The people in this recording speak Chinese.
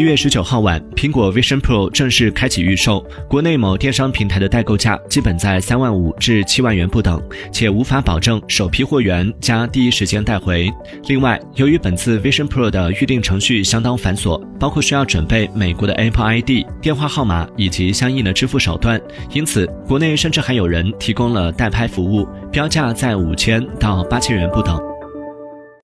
一月十九号晚苹果 vision pro 正式开启预售。国内某电商平台的代购价基本在三万五至七万元不等且无法保证首批货源加第一时间带回。另外由于本次 vision pro 的预定程序相当繁琐包括需要准备美国的 apple id 电话号码以及相应的支付手段因此国内甚至还有人提供了代拍服务标价在五千到八千元不等。